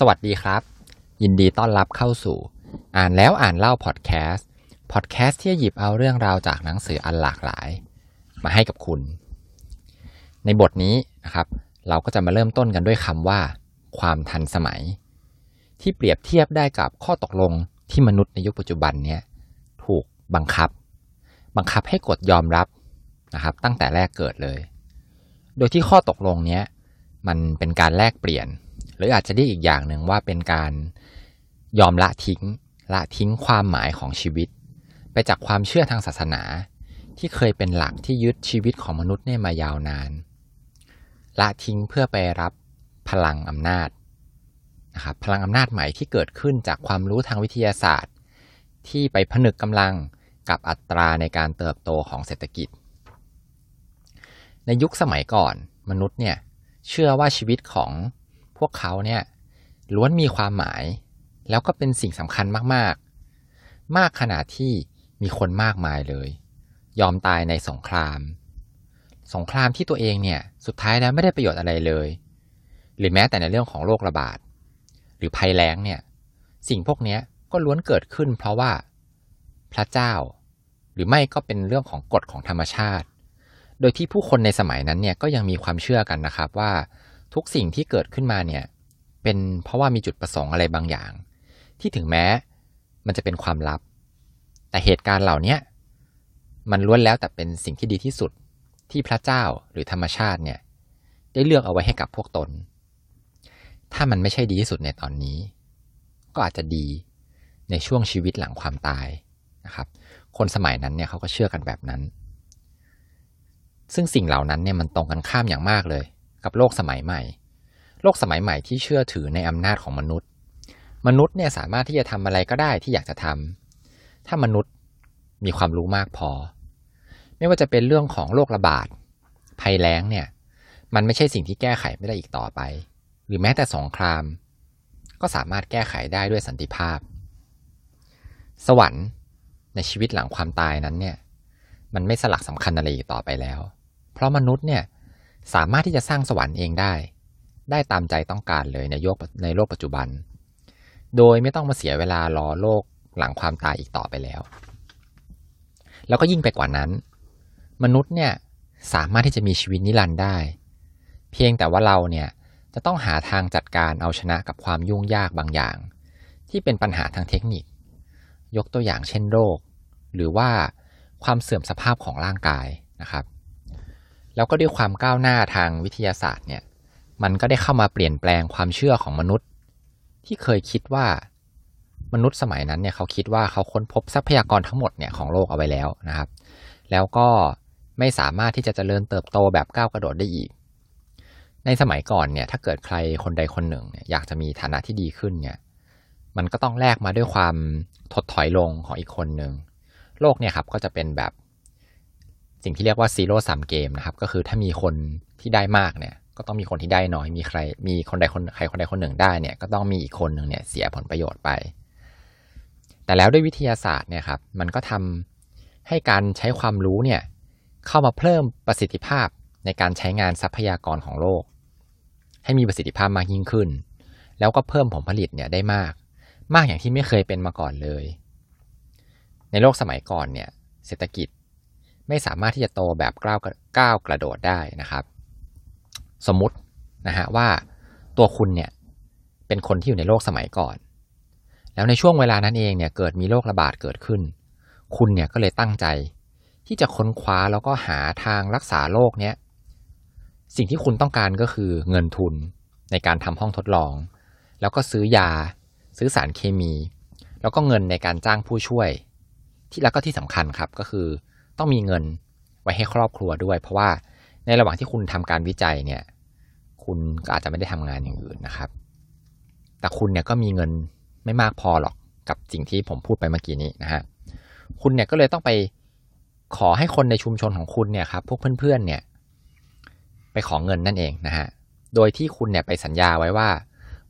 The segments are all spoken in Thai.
สวัสดีครับ ยินดีต้อนรับเข้าสู่ อ่านแล้วอ่านเล่าพอดแคสต์พอดแคสต์ที่หยิบเอาเรื่องราวจากหนังสืออันหลากหลาย มาให้กับคุณ ในบทนี้นะครับ เราก็จะมาเริ่มต้นกันด้วยคำว่า ความทันสมัย ที่เปรียบเทียบได้กับข้อตกลงที่มนุษย์ในยุคปัจจุบันเนี้ยถูกบังคับ บังคับให้กดยอมรับนะครับ ตั้งแต่แรกเกิดเลย โดยที่ข้อตกลงเนี้ยมันเป็นการแลกเปลี่ยน หรืออาจจะเรียกอีกอย่างหนึ่งว่าเป็นการยอมละทิ้ง ละทิ้งความหมายของชีวิต ไปจากความเชื่อทางศาสนา ที่เคยเป็นหลักที่ยึดชีวิตของมนุษย์เนี่ยมายาวนาน ละทิ้งเพื่อไปรับพลังอำนาจนะครับพลังอำนาจใหม่ที่เกิดขึ้นจากความรู้ทางวิทยาศาสตร์ ที่ไปผนึกกำลังกับอัตราในการเติบโตของเศรษฐกิจ ในยุคสมัยก่อนมนุษย์เนี่ยเชื่อว่าชีวิตของ พวกเขาเนี่ยล้วนมีความหมาย แล้วก็เป็นสิ่งสำคัญมากๆ มากขนาดที่มีคนมากมายเลย ยอมตายในสงคราม สงครามที่ตัวเองเนี่ยสุดท้ายแล้วไม่ได้ประโยชน์อะไรเลย หรือแม้แต่ในเรื่องของโรคระบาด หรือภัยแล้งเนี่ยสิ่งพวกนี้ก็ล้วนเกิดขึ้น เพราะว่าพระเจ้า หรือไม่ก็เป็นเรื่องของกฎของธรรมชาติ โดยที่ผู้คนในสมัยนั้นเนี่ยก็ยังมีความเชื่อกันนะครับว่า ทุกสิ่งที่เกิดขึ้นมาเนี่ย เป็นเพราะว่ามีจุดประสงค์อะไรบางอย่าง ที่ถึงแม้มันจะเป็นความลับ แต่เหตุการณ์เหล่านี้มันล้วนแล้วแต่เป็นสิ่งที่ดีที่สุดที่พระเจ้าหรือธรรมชาติเนี่ย ได้เลือกเอาไว้ให้กับพวกตน ถ้ามันไม่ใช่ดีที่สุดในตอนนี้ ก็อาจจะดีในช่วงชีวิตหลังความตายนะครับ คนสมัยนั้นเนี่ยเขาก็เชื่อกันแบบนั้น ซึ่งสิ่งเหล่านั้นเนี่ยมันตรงกันข้ามอย่างมากเลย กับโลกสมัยใหม่ โลกสมัยใหม่ที่เชื่อถือในอำนาจของมนุษย์ มนุษย์เนี่ยสามารถที่จะทำอะไรก็ได้ที่อยากจะทำถ้ามนุษย์มีความรู้มากพอ ไม่ว่าจะเป็นเรื่องของโรคระบาด ภัยแล้งเนี่ย มันไม่ใช่สิ่งที่แก้ไขไม่ได้อีกต่อไป หรือแม้แต่สงคราม ก็สามารถแก้ไขได้ด้วยสันติภาพ สวรรค์ในชีวิตหลังความตายนั้นเนี่ย มันไม่สลักสำคัญอะไรอีกต่อไปแล้ว เพราะมนุษย์เนี่ย สามารถที่จะสร้างสวรรค์เองได้ ได้ตามใจต้องการเลยในโลกในโลกปัจจุบัน โดยไม่ต้องมาเสียเวลารอโลกหลังความตายอีกต่อไปแล้ว แล้วก็ยิ่งไปกว่านั้น มนุษย์เนี่ยสามารถที่จะมีชีวิตนิรันดร์ได้ เพียงแต่ว่าเราเนี่ยจะต้องหาทางจัดการเอาชนะกับความยุ่งยากบางอย่าง ที่เป็นปัญหาทางเทคนิค ยกตัวอย่างเช่นโรค หรือว่าความเสื่อมสภาพของร่างกายนะครับ แล้วก็ด้วยความก้าวหน้าทางวิทยาศาสตร์เนี่ย มันก็ได้เข้ามาเปลี่ยนแปลงความเชื่อของมนุษย์ ที่เคยคิดว่ามนุษย์สมัยนั้นเนี่ยเขาคิดว่าเขาค้นพบทรัพยากรทั้งหมดเนี่ยของโลกเอาไว้แล้วนะครับ แล้วก็ไม่สามารถที่จะเจริญเติบโตแบบก้าวกระโดดได้อีก ในสมัยก่อนเนี่ย ถ้าเกิดใครคนใดคนหนึ่งยอยากจะมีฐานะที่ดีขึ้นเนี่ย มันก็ต้องแลกมาด้วยความถดถอยลงของอีกคนหนึ่งโลกเนี่ยครับก็จะเป็นแบบ สิ่งที่เรียกว่าซีโร่สามเกมนะครับ ก็คือถ้ามีคนที่ได้มากเนี่ย ก็ต้องมีคนที่ได้น้อย มีใคร มีคนใดคนใครคนใดคนหนึ่งได้เนี่ย ก็ต้องมีอีกคนหนึ่งเนี่ยเสียผลประโยชน์ไป แต่แล้วด้วยวิทยาศาสตร์เนี่ยครับ มันก็ทำให้การใช้ความรู้เนี่ยเข้ามาเพิ่มประสิทธิภาพในการใช้งานทรัพยากรของโลก ให้มีประสิทธิภาพมากยิ่งขึ้น แล้วก็เพิ่มผลผลิตเนี่ยได้มาก มากอย่างที่ไม่เคยเป็นมาก่อนเลย ในโลกสมัยก่อนเนี่ยเศรษฐกิจ ไม่สามารถที่จะโตแบบก้าวก้าวกระโดดได้นะครับ สมมุตินะฮะว่าตัวคุณเนี่ยเป็นคนที่อยู่ในโลกสมัยก่อน แล้วในช่วงเวลานั้นเองเนี่ยเกิดมีโรคระบาดเกิดขึ้น คุณเนี่ยก็เลยตั้งใจ ที่จะค้นคว้าแล้วก็หาทางรักษาโรคเนี้ยสิ่งที่คุณต้องการก็คือเงินทุนในการทำห้องทดลอง แล้วก็ซื้อยา ซื้อสารเคมี แล้วก็เงินในการจ้างผู้ช่วย ที่แล้วก็ที่สำคัญครับก็คือ ต้องมีเงินไว้ให้ครอบครัวด้วย เพราะว่าในระหว่างที่คุณทำการวิจัยเนี่ย คุณก็อาจจะไม่ได้ทำงานอย่างอื่นนะครับ แต่คุณเนี่ยก็มีเงินไม่มากพอหรอกกับสิ่งที่ผมพูดไปเมื่อกี้นี้นะฮะคุณเนี่ยก็เลยต้องไปขอให้คนในชุมชนของคุณเนี่ยครับพวกเพื่อนๆเนี่ย ไปขอเงินนั่นเองนะฮะโดยที่คุณเนี่ยไปสัญญาไว้ว่า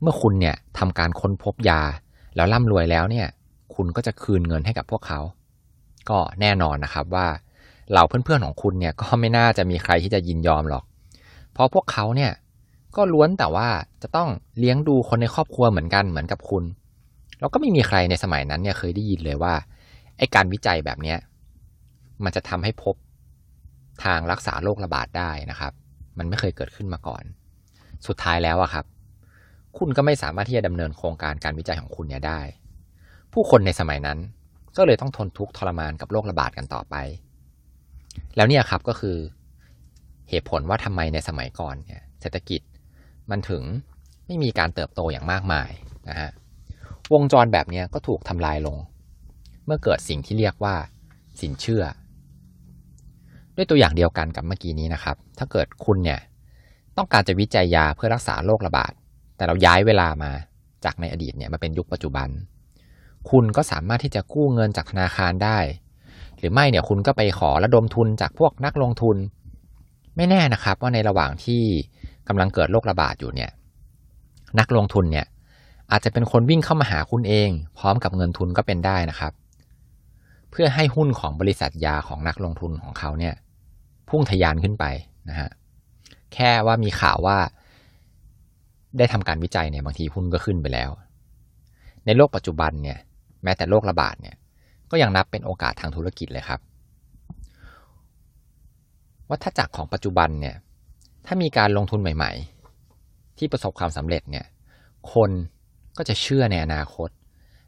เมื่อคุณเนี่ยทำการค้นพบยา แล้วร่ำรวยแล้วเนี่ย คุณก็จะคืนเงินให้กับพวกเขา ก็แน่นอนนะครับว่าเหล่าเพื่อนๆของคุณเนี่ยก็ไม่น่าจะมีใครที่จะยินยอมหรอก เพราะพวกเขาเนี่ยก็ล้วนแต่ว่าจะต้องเลี้ยงดูคนในครอบครัวเหมือนกันเหมือนกับคุณ แล้วก็ไม่มีใครในสมัยนั้นเนี่ยเคยได้ยินเลยว่าไอ้การวิจัยแบบเนี้ยมันจะทำให้พบทางรักษาโรคระบาดได้นะครับ มันไม่เคยเกิดขึ้นมาก่อน สุดท้ายแล้วอะครับ คุณก็ไม่สามารถที่จะดำเนินโครงการการวิจัยของคุณเนี่ยได้ ผู้คนในสมัยนั้น ก็เลยต้องทนทุกข์ทรมานกับโรคระบาดกันต่อไป แล้วเนี่ยครับก็คือเหตุผลว่าทำไมในสมัยก่อนเนี่ยเศรษฐกิจมันถึงไม่มีการเติบโตอย่างมากมายนะฮะวงจรแบบนี้ก็ถูกทำลายลง เมื่อเกิดสิ่งที่เรียกว่าสินเชื่อ ด้วยตัวอย่างเดียวกันกับเมื่อกี้นี้นะครับ ถ้าเกิดคุณเนี่ยต้องการจะวิจัยยาเพื่อรักษาโรคระบาด แต่เราย้ายเวลามาจากในอดีตเนี่ยมาเป็นยุคปัจจุบัน คุณก็สามารถที่จะกู้เงินจากธนาคารได้ หรือไม่เนี่ยคุณก็ไปขอระดมทุนจากพวกนักลงทุน ไม่แน่นะครับว่าในระหว่างที่กำลังเกิดโรคระบาดอยู่เนี่ย นักลงทุนเนี่ยอาจจะเป็นคนวิ่งเข้ามาหาคุณเอง พร้อมกับเงินทุนก็เป็นได้นะครับ เพื่อให้หุ้นของบริษัทยาของนักลงทุนของเขาเนี่ย พุ่งทะยานขึ้นไปนะฮะแค่ว่ามีข่าวว่า ได้ทำการวิจัยเนี่ยบางทีหุ้นก็ขึ้นไปแล้ว ในโลกปัจจุบันเนี่ย แม้แต่โรคระบาดเนี่ยก็ยังนับเป็นโอกาสทางธุรกิจเลยครับ วัฏจักรของปัจจุบันเนี่ยถ้ามีการลงทุนใหม่ ๆ ที่ประสบความสำเร็จเนี่ยคนก็จะเชื่อในอนาคต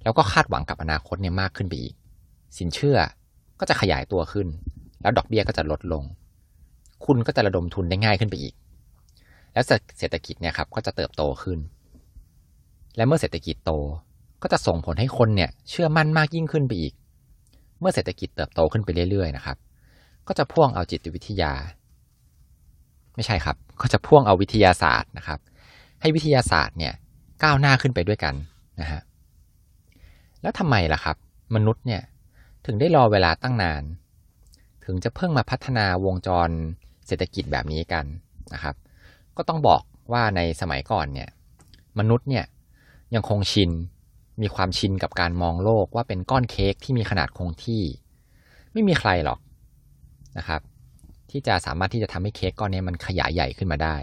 แล้วก็คาดหวังกับอนาคตเนี่ยมากขึ้นไปอีก สินเชื่อก็จะขยายตัวขึ้น แล้วดอกเบี้ยก็จะลดลง คุณก็จะระดมทุนได้ง่ายขึ้นไปอีก แล้วเศรษฐกิจเนี่ยครับก็จะเติบโตขึ้น และเมื่อเศรษฐกิจโต ก็จะส่งผลให้คนเนี่ยเชื่อมั่นมากยิ่งขึ้นไปอีก เมื่อเศรษฐกิจเติบโตขึ้นไปเรื่อยๆนะครับ ก็จะพ่วงเอาจิตวิทยา ไม่ใช่ครับ ก็จะพ่วงเอาวิทยาศาสตร์นะครับ ให้วิทยาศาสตร์เนี่ยก้าวหน้าขึ้นไปด้วยกันนะฮะ แล้วทำไมล่ะครับ มนุษย์เนี่ยถึงได้รอเวลาตั้งนาน ถึงจะเพิ่งมาพัฒนาวงจรเศรษฐกิจแบบนี้กันนะครับ ก็ต้องบอกว่าในสมัยก่อนเนี่ยมนุษย์เนี่ยยังคงชิน มีความชินกับการมองโลกว่าเป็นก้อนเค้กที่มีขนาดคงที่ ไม่มีใครหรอกนะครับ ที่จะสามารถที่จะทำให้เค้กก้อนนี้มันขยายใหญ่ขึ้นมาได้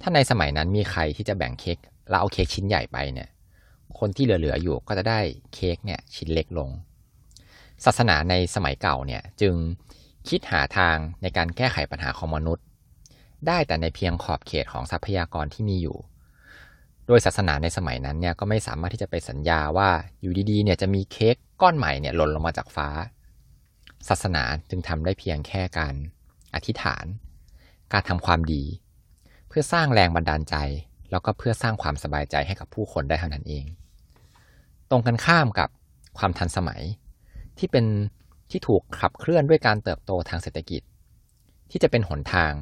ถ้าในสมัยนั้นมีใครที่จะแบ่งเค้กแล้วเอาเค้กชิ้นใหญ่ไปเนี่ยคนที่เหลือๆอยู่ก็จะได้เค้กเนี่ยชิ้นเล็กลง ศาสนาในสมัยเก่าเนี่ยจึงคิดหาทางในการแก้ไขปัญหาของมนุษย์ ได้แต่ในเพียงขอบเขตของทรัพยากรที่มีอยู่ โดยศาสนาในสมัยนั้นเนี่ยก็ไม่สามารถที่จะไปสัญญาว่าอยู่ดีๆเนี่ยจะมีเค้กก้อนใหม่เนี่ยหล่นลงมาจากฟ้า ศาสนาจึงทำได้เพียงแค่การอธิษฐาน การทำความดี เพื่อสร้างแรงบันดาลใจ แล้วก็เพื่อสร้างความสบายใจให้กับผู้คนได้เท่านั้นเอง ตรงกันข้ามกับความทันสมัย ที่เป็นที่ถูกขับเคลื่อนด้วยการเติบโตทางเศรษฐกิจ ที่จะเป็นหนทาง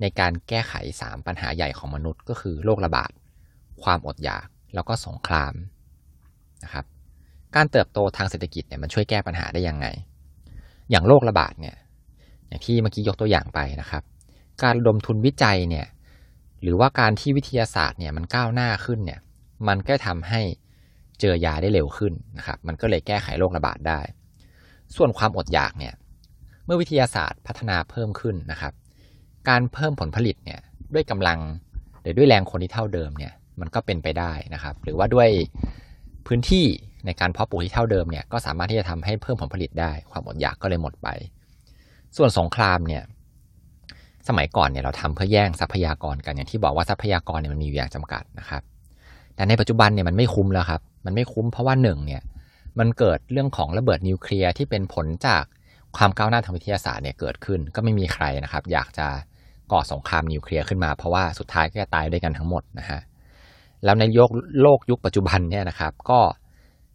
ในการแก้ไข 3 ปัญหาใหญ่ของมนุษย์ก็คือโรคระบาด ความอดอยาก แล้วก็สงครามนะครับ การเติบโตทางเศรษฐกิจเนี่ยมันช่วยแก้ปัญหาได้ยังไง อย่างโรคระบาดเนี่ย อย่างที่เมื่อกี้ยกตัวอย่างไปนะครับ การระดมทุนวิจัยเนี่ย หรือว่าการที่วิทยาศาสตร์เนี่ยมันก้าวหน้าขึ้นเนี่ย มันก็ทำให้เจอยาได้เร็วขึ้นนะครับ มันก็เลยแก้ไขโรคระบาดได้ ส่วนความอดอยากเนี่ย เมื่อวิทยาศาสตร์พัฒนาเพิ่มขึ้นนะครับ การเพิ่มผลผลิตเนี่ยด้วยกำลังหรือด้วยแรงคนที่เท่าเดิมเนี่ย มันก็เป็นไปได้นะครับ หรือว่าด้วยพื้นที่ในการเพาะปลูกที่เท่าเดิมเนี่ยก็สามารถที่จะทำให้เพิ่มผลผลิตได้ ความอดอยากก็เลยหมดไป ส่วนสงครามเนี่ยสมัยก่อนเนี่ยเราทำเพื่อแย่งทรัพยากรกันอย่างที่บอกว่าทรัพยากรเนี่ยมันมีอย่างจำกัดนะครับ แต่ในปัจจุบันเนี่ยมันไม่คุ้มแล้วครับ มันไม่คุ้มเพราะว่าหนึ่งเนี่ยมันเกิดเรื่องของระเบิดนิวเคลียร์ที่เป็นผลจากความก้าวหน้าทางวิทยาศาสตร์เนี่ยเกิดขึ้น ก็ไม่มีใครนะครับ อยากจะก่อสงครามนิวเคลียร์ขึ้นมาเพราะว่าสุดท้ายก็จะตายด้วยกันทั้งหมดนะฮะ แล้วในโลกโลกยุคปัจจุบันเนี่ยนะครับ ก็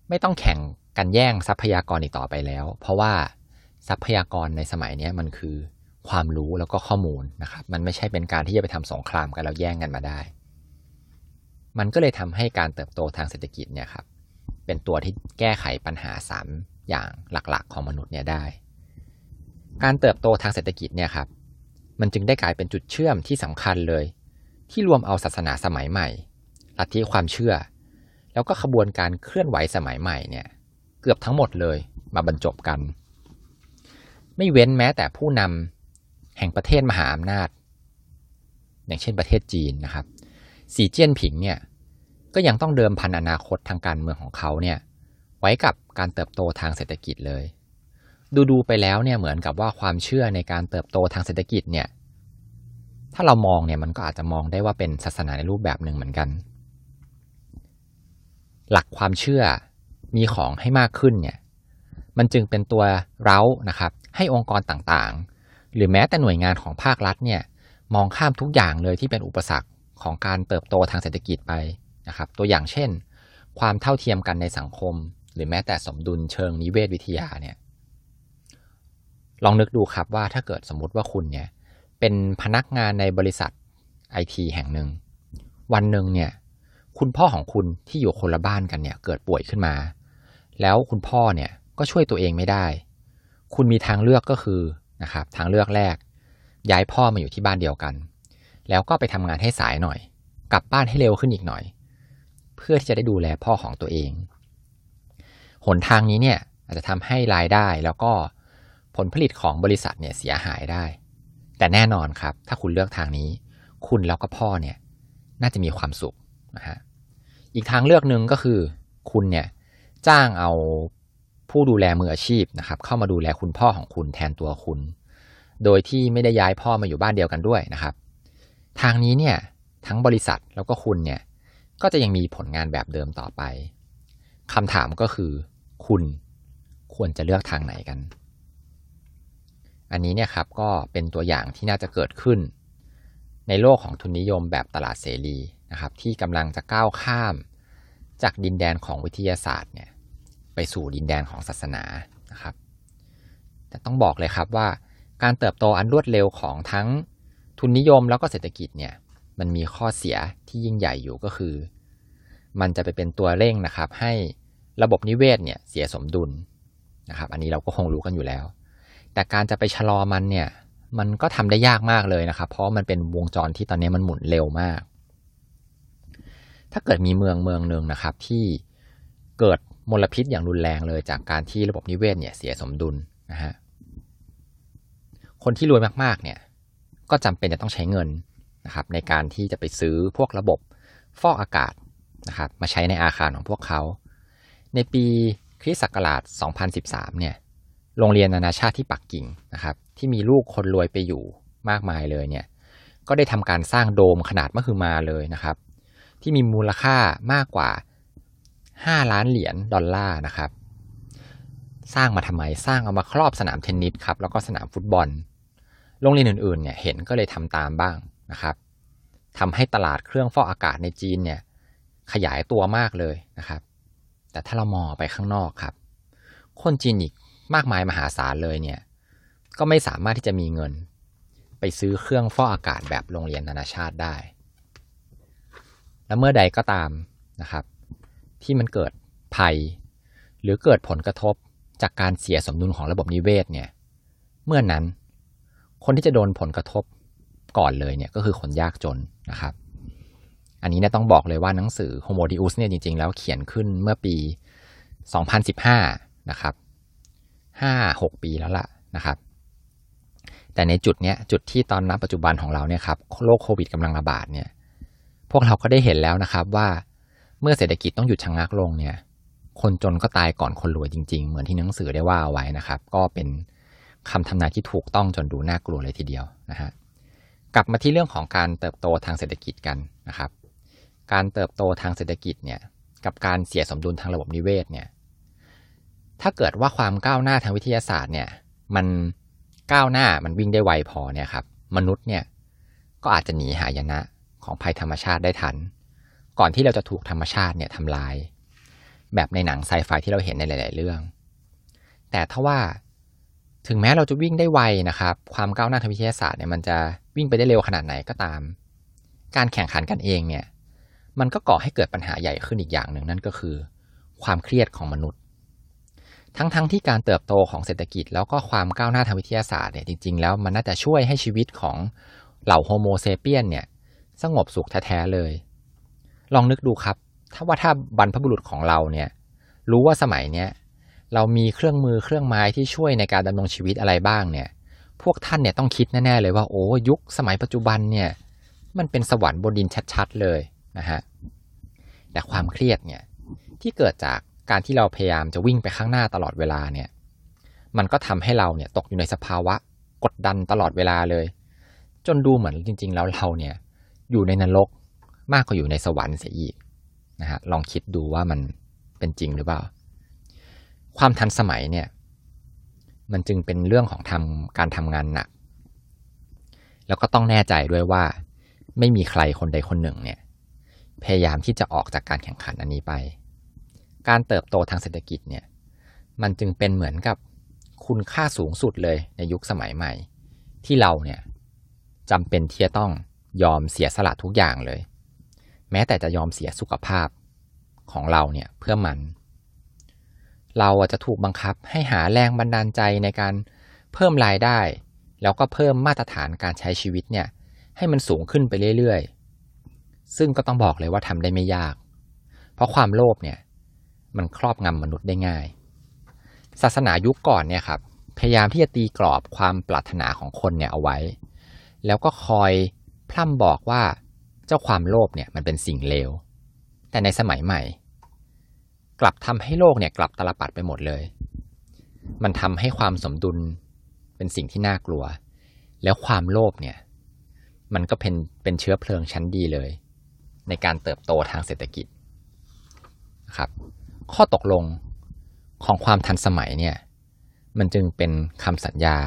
ไม่ต้องแข่งกันแย่งทรัพยากรอีกต่อไปแล้ว เพราะว่าทรัพยากรในสมัยนี้มันคือความรู้แล้วก็ข้อมูลนะครับ มันไม่ใช่เป็นการที่จะไปทำสงครามกันแล้วแย่งกันมาได้ มันก็เลยทำให้การเติบโตทางเศรษฐกิจเนี่ยครับเป็นตัวที่แก้ไขปัญหาสามอย่างหลักๆ ของมนุษย์เนี่ยได้ การเติบโตทางเศรษฐกิจเนี่ยครับ มันจึงได้กลายเป็นจุดเชื่อมที่สำคัญเลย ที่รวมเอาศาสนาสมัยใหม่ ลัทธิความเชื่อ แล้วก็ขบวนการเคลื่อนไหวสมัยใหม่เนี่ยเกือบทั้งหมดเลยมาบรรจบกัน ไม่เว้นแม้แต่ผู้นำแห่งประเทศมหาอำนาจ อย่างเช่นประเทศจีนนะครับ สีเจี้ยนผิงเนี่ยก็ยังต้องเดิมพันอนาคตทางการเมืองของเขาเนี่ยไว้กับการเติบโตทางเศรษฐกิจเลย ดูดูไปแล้วเนี่ยเหมือนกับว่าความเชื่อในการเติบโตทางเศรษฐกิจเนี่ยถ้าเรามองเนี่ยมันก็อาจจะมองได้ว่าเป็นศาสนาในรูปแบบหนึ่งเหมือนกัน หลักความเชื่อมีของให้มากขึ้นเนี่ยมันจึงเป็นตัวเร้านะครับ ให้องค์กรต่างๆ หรือแม้แต่หน่วยงานของภาครัฐเนี่ยมองข้ามทุกอย่างเลยที่เป็นอุปสรรคของการเติบโตทางเศรษฐกิจไปนะครับ ตัวอย่างเช่น ความเท่าเทียมกันในสังคม หรือแม้แต่สมดุลเชิงนิเวศวิทยาเนี่ยลองนึกดูครับว่าถ้าเกิดสมมติว่าคุณเนี่ยเป็นพนักงานในบริษัทไอทีแห่งหนึ่ง วันหนึ่งเนี่ย คุณพ่อของคุณที่อยู่คนละบ้านกันเนี่ยเกิดป่วยขึ้นมา แล้วคุณพ่อเนี่ยก็ช่วยตัวเองไม่ได้ คุณมีทางเลือกก็คือนะครับทางเลือกแรก ย้ายพ่อมาอยู่ที่บ้านเดียวกัน แล้วก็ไปทำงานให้สายหน่อย กลับบ้านให้เร็วขึ้นอีกหน่อย เพื่อที่จะได้ดูแลพ่อของตัวเองหนทางนี้เนี่ยอาจจะทำให้รายได้แล้วก็ผลผลิตของบริษัทเนี่ยเสียหายได้ แต่แน่นอนครับ ถ้าคุณเลือกทางนี้ คุณแล้วก็พ่อเนี่ยน่าจะมีความสุข นะฮะอีกทางเลือกหนึ่งก็คือคุณเนี่ยจ้างเอาผู้ดูแลมืออาชีพนะครับ เข้ามาดูแลคุณพ่อของคุณแทนตัวคุณ โดยที่ไม่ได้ย้ายพ่อมาอยู่บ้านเดียวกันด้วยนะครับ ทางนี้เนี่ยทั้งบริษัทแล้วก็คุณเนี่ยก็จะยังมีผลงานแบบเดิมต่อไปคำถามก็คือ คุณควรจะเลือกทางไหนกัน อันนี้เนี่ยครับก็เป็นตัวอย่างที่น่าจะเกิดขึ้น ในโลกของทุนนิยมแบบตลาดเสรี นะครับที่กำลังจะก้าวข้ามจากดินแดนของวิทยาศาสตร์เนี่ยไปสู่ดินแดนของศาสนานะครับ แต่ต้องบอกเลยครับว่าการเติบโตอันรวดเร็วของทั้งทุนนิยมแล้วก็เศรษฐกิจเนี่ยมันมีข้อเสียที่ยิ่งใหญ่อยู่ก็คือ มันจะไปเป็นตัวเร่งนะครับ ให้ระบบนิเวศเนี่ยเสียสมดุลนะครับ อันนี้เราก็คงรู้กันอยู่แล้ว แต่การจะไปชะลอมันเนี่ย มันก็ทำได้ยากมากเลยนะครับ เพราะมันเป็นวงจรที่ตอนนี้มันหมุนเร็วมาก ถ้าเกิดมีเมืองเมืองหนึ่งนะครับ ที่เกิดมลพิษอย่างรุนแรงเลยจากการที่ระบบนิเวศเนี่ยเสียสมดุลนะฮะคนที่รวยมากๆเนี่ยก็จำเป็นจะต้องใช้เงินนะครับ ในการที่จะไปซื้อพวกระบบฟอกอากาศนะครับ มาใช้ในอาคารของพวกเขา ในปีคริสต์ศักราช 2013 เนี่ยโรงเรียนนานาชาติที่ปักกิ่งนะครับ ที่มีลูกคนรวยไปอยู่มากมายเลยเนี่ยก็ได้ทำการสร้างโดมขนาดมหึมาเลยนะครับ ที่มีมูลค่ามากกว่า 5 ล้านเหรียญดอลลาร์นะครับ สร้างมาทำไมสร้างเอามาครอบสนามเทนนิสครับแล้วก็สนามฟุตบอล โรงเรียนอื่นๆเนี่ยเห็นก็เลยทำตามบ้างนะครับทำให้ตลาดเครื่องฟอกอากาศในจีนเนี่ยขยายตัวมากเลยนะครับ แต่ถ้าเรามองไปข้างนอกครับ คนจีนอีกมากมายมหาศาลเลยเนี่ย ก็ไม่สามารถที่จะมีเงิน ไปซื้อเครื่องฟอกอากาศแบบโรงเรียนนานาชาติได้ และเมื่อใดก็ตามนะครับ ที่มันเกิดภัย หรือเกิดผลกระทบจากการเสียสมดุลของระบบนิเวศเนี่ย เมื่อนนั้น คนที่จะโดนผลกระทบก่อนเลยเนี่ยก็คือคนยากจนนะครับ อันนี้เนี่ยต้องบอกเลยว่าหนังสือ Homo Deus เนี่ยจริง ๆ แล้วเขียนขึ้นเมื่อปี 2015 นะครับ5-6 ปีแล้วล่ะนะครับ แต่ในจุดเนี้ยจุดที่ตอนนับปัจจุบันของเราเนี่ยครับโรคโควิดกำลังระบาดเนี่ย พวกเราก็ได้เห็นแล้วนะครับว่าเมื่อเศรษฐกิจต้องหยุดชะงงักลงเนี่ย คนจนก็ตายก่อนคนรวยจริง ๆ เหมือนที่หนังสือได้ว่าเอาไว้นะครับ ก็เป็นคำทำนายที่ถูกต้องจนดูน่ากลัวเลยทีเดียวนะฮะกลับมาที่เรื่องของการเติบโตทางเศรษฐกิจกันนะครับ การเติบโตทางเศรษฐกิจเนี่ยกับการเสียสมดุลทางระบบนิเวศเนี่ยถ้าเกิดว่าความก้าวหน้าทางวิทยาศาสตร์เนี่ยมันก้าวหน้ามันวิ่งได้ไวพอเนี่ยครับมนุษย์เนี่ยก็อาจจะหนีหายนะ ของภัยธรรมชาติได้ทัน ก่อนที่เราจะถูกธรรมชาติเนี่ยทำลาย แบบในหนังไซไฟที่เราเห็นในหลาย ๆ เรื่อง แต่ถ้าว่าถึงแม้เราจะวิ่งได้ไวนะครับ ความก้าวหน้าทางวิทยาศาสตร์เนี่ยมันจะวิ่งไปได้เร็วขนาดไหนก็ตาม การแข่งขันกันเองเนี่ย มันก็ก่อให้เกิดปัญหาใหญ่ขึ้นอีกอย่างหนึ่งนั่นก็คือ ความเครียดของมนุษย์ ทั้งๆทที่การเติบโตของเศรษฐกิจ แล้วก็ความก้าวหน้าทางวิทยาศาสตร์เนี่ยจริง ๆ แล้วมันน่าจะช่วยให้ชีวิตของเหล่าโฮโมเซเปียนเนี่ย สงบสุขแท้ๆเลย ลองนึกดูครับ ถ้าว่าถ้าบรรพบุรุษของเราเนี่ย รู้ว่าสมัยเนี้ยเรามีเครื่องมือเครื่องไม้ที่ช่วยในการดำรงชีวิตอะไรบ้างเนี่ย พวกท่านเนี่ยต้องคิดแน่ๆเลยว่าโอ้ยุคสมัยปัจจุบันเนี่ย มันเป็นสวรรค์บนดินชัดๆเลยนะฮะแต่ความเครียดเนี่ยที่เกิดจากการที่เราพยายามจะวิ่งไปข้างหน้าตลอดเวลาเนี่ย มันก็ทำให้เราเนี่ยตกอยู่ในสภาวะกดดันตลอดเวลาเลย จนดูเหมือนจริง ๆ แล้วเราเนี่ย อยู่ในนรกมากกว่าอยู่ในสวรรค์เสียอีกนะฮะลองคิดดูว่ามันเป็นจริงหรือเปล่า ความทันสมัยเนี่ย มันจึงเป็นเรื่องของทำการทำงานหนัก แล้วก็ต้องแน่ใจด้วยว่า ไม่มีใครคนใดคนหนึ่งเนี่ย พยายามที่จะออกจากการแข่งขันอันนี้ไป การเติบโตทางเศรษฐกิจเนี่ย มันจึงเป็นเหมือนกับคุณค่าสูงสุดเลยในยุคสมัยใหม่ ที่เราเนี่ยจำเป็นที่จะต้อง ยอมเสียสละทุกอย่างเลย แม้แต่จะยอมเสียสุขภาพของเราเนี่ยเพื่อมัน เราจะถูกบังคับให้หาแรงบันดาลใจในการเพิ่มรายได้ แล้วก็เพิ่มมาตรฐานการใช้ชีวิตเนี่ยให้มันสูงขึ้นไปเรื่อยๆ ซึ่งก็ต้องบอกเลยว่าทำได้ไม่ยาก เพราะความโลภเนี่ยมันครอบงำมนุษย์ได้ง่าย ศาสนายุคก่อนเนี่ยครับพยายามที่จะตีกรอบความปรารถนาของคนเนี่ยเอาไว้ แล้วก็คอย พร่ำบอกว่าเจ้าความโลภเนี่ยมันเป็นสิ่งเลว แต่ในสมัยใหม่ กลับทำให้โลกเนี่ยกลับตลปัดไปหมดเลย มันทำให้ความสมดุลเป็นสิ่งที่น่ากลัว แล้วความโลภเนี่ย มันก็เป็นเป็นเชื้อเพลิงชั้นดีเลย ในการเติบโตทางเศรษฐกิจครับ ข้อตกลงของความทันสมัยเนี่ย มันจึงเป็นคำสัญญา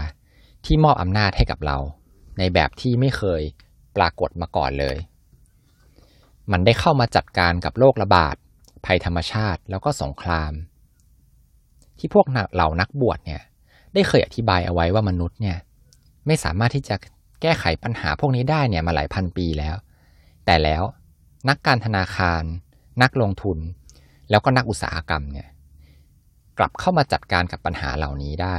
ที่มอบอำนาจให้กับเรา ในแบบที่ไม่เคย ปรากฏมาก่อนเลย มันได้เข้ามาจัดการกับโรคระบาด ภัยธรรมชาติแล้วก็สงคราม ที่พวกเหล่านักบวชเนี่ย ได้เคยอธิบายเอาไว้ว่ามนุษย์เนี่ย ไม่สามารถที่จะแก้ไขปัญหาพวกนี้ได้เนี่ยมาหลายพันปีแล้ว แต่แล้วนักการธนาคาร นักลงทุน แล้วก็นักอุตสาหกรรมเนี่ยกลับเข้ามาจัดการกับปัญหาเหล่านี้ได้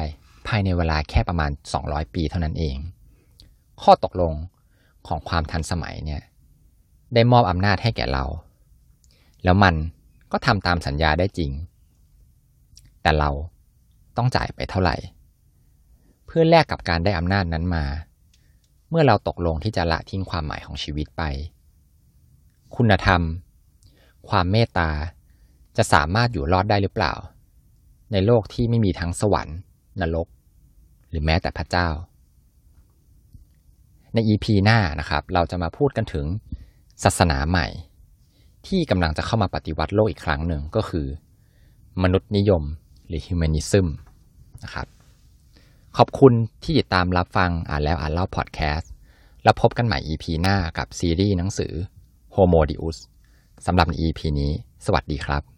ภายในเวลาแค่ประมาณ 200 ปีเท่านั้นเอง ข้อตกลง ของความทันสมัยเนี่ยได้มอบอำนาจให้แก่เรา แล้วมันก็ทำตามสัญญาได้จริง แต่เราต้องจ่ายไปเท่าไหร่ เพื่อแลกกับการได้อำนาจนั้นมา เมื่อเราตกลงที่จะละทิ้งความหมายของชีวิตไป คุณธรรม ความเมตตาจะสามารถอยู่รอดได้หรือเปล่า ในโลกที่ไม่มีทั้งสวรรค์ นรก หรือแม้แต่พระเจ้า ใน EP หน้านะครับ เราจะมาพูดกันถึงศาสนาใหม่ ที่กำลังจะเข้ามาปฏิวัติโลกอีกครั้งหนึ่งก็คือ มนุษยนิยมหรือ humanism นะครับ ขอบคุณที่ติดตามรับฟังอ่านแล้วอ่านเล่าพอดแคสต์แล้วพบกันใหม่ EP หน้ากับซีรีส์หนังสือ Homo Deus สำหรับใน EP นี้ สวัสดีครับ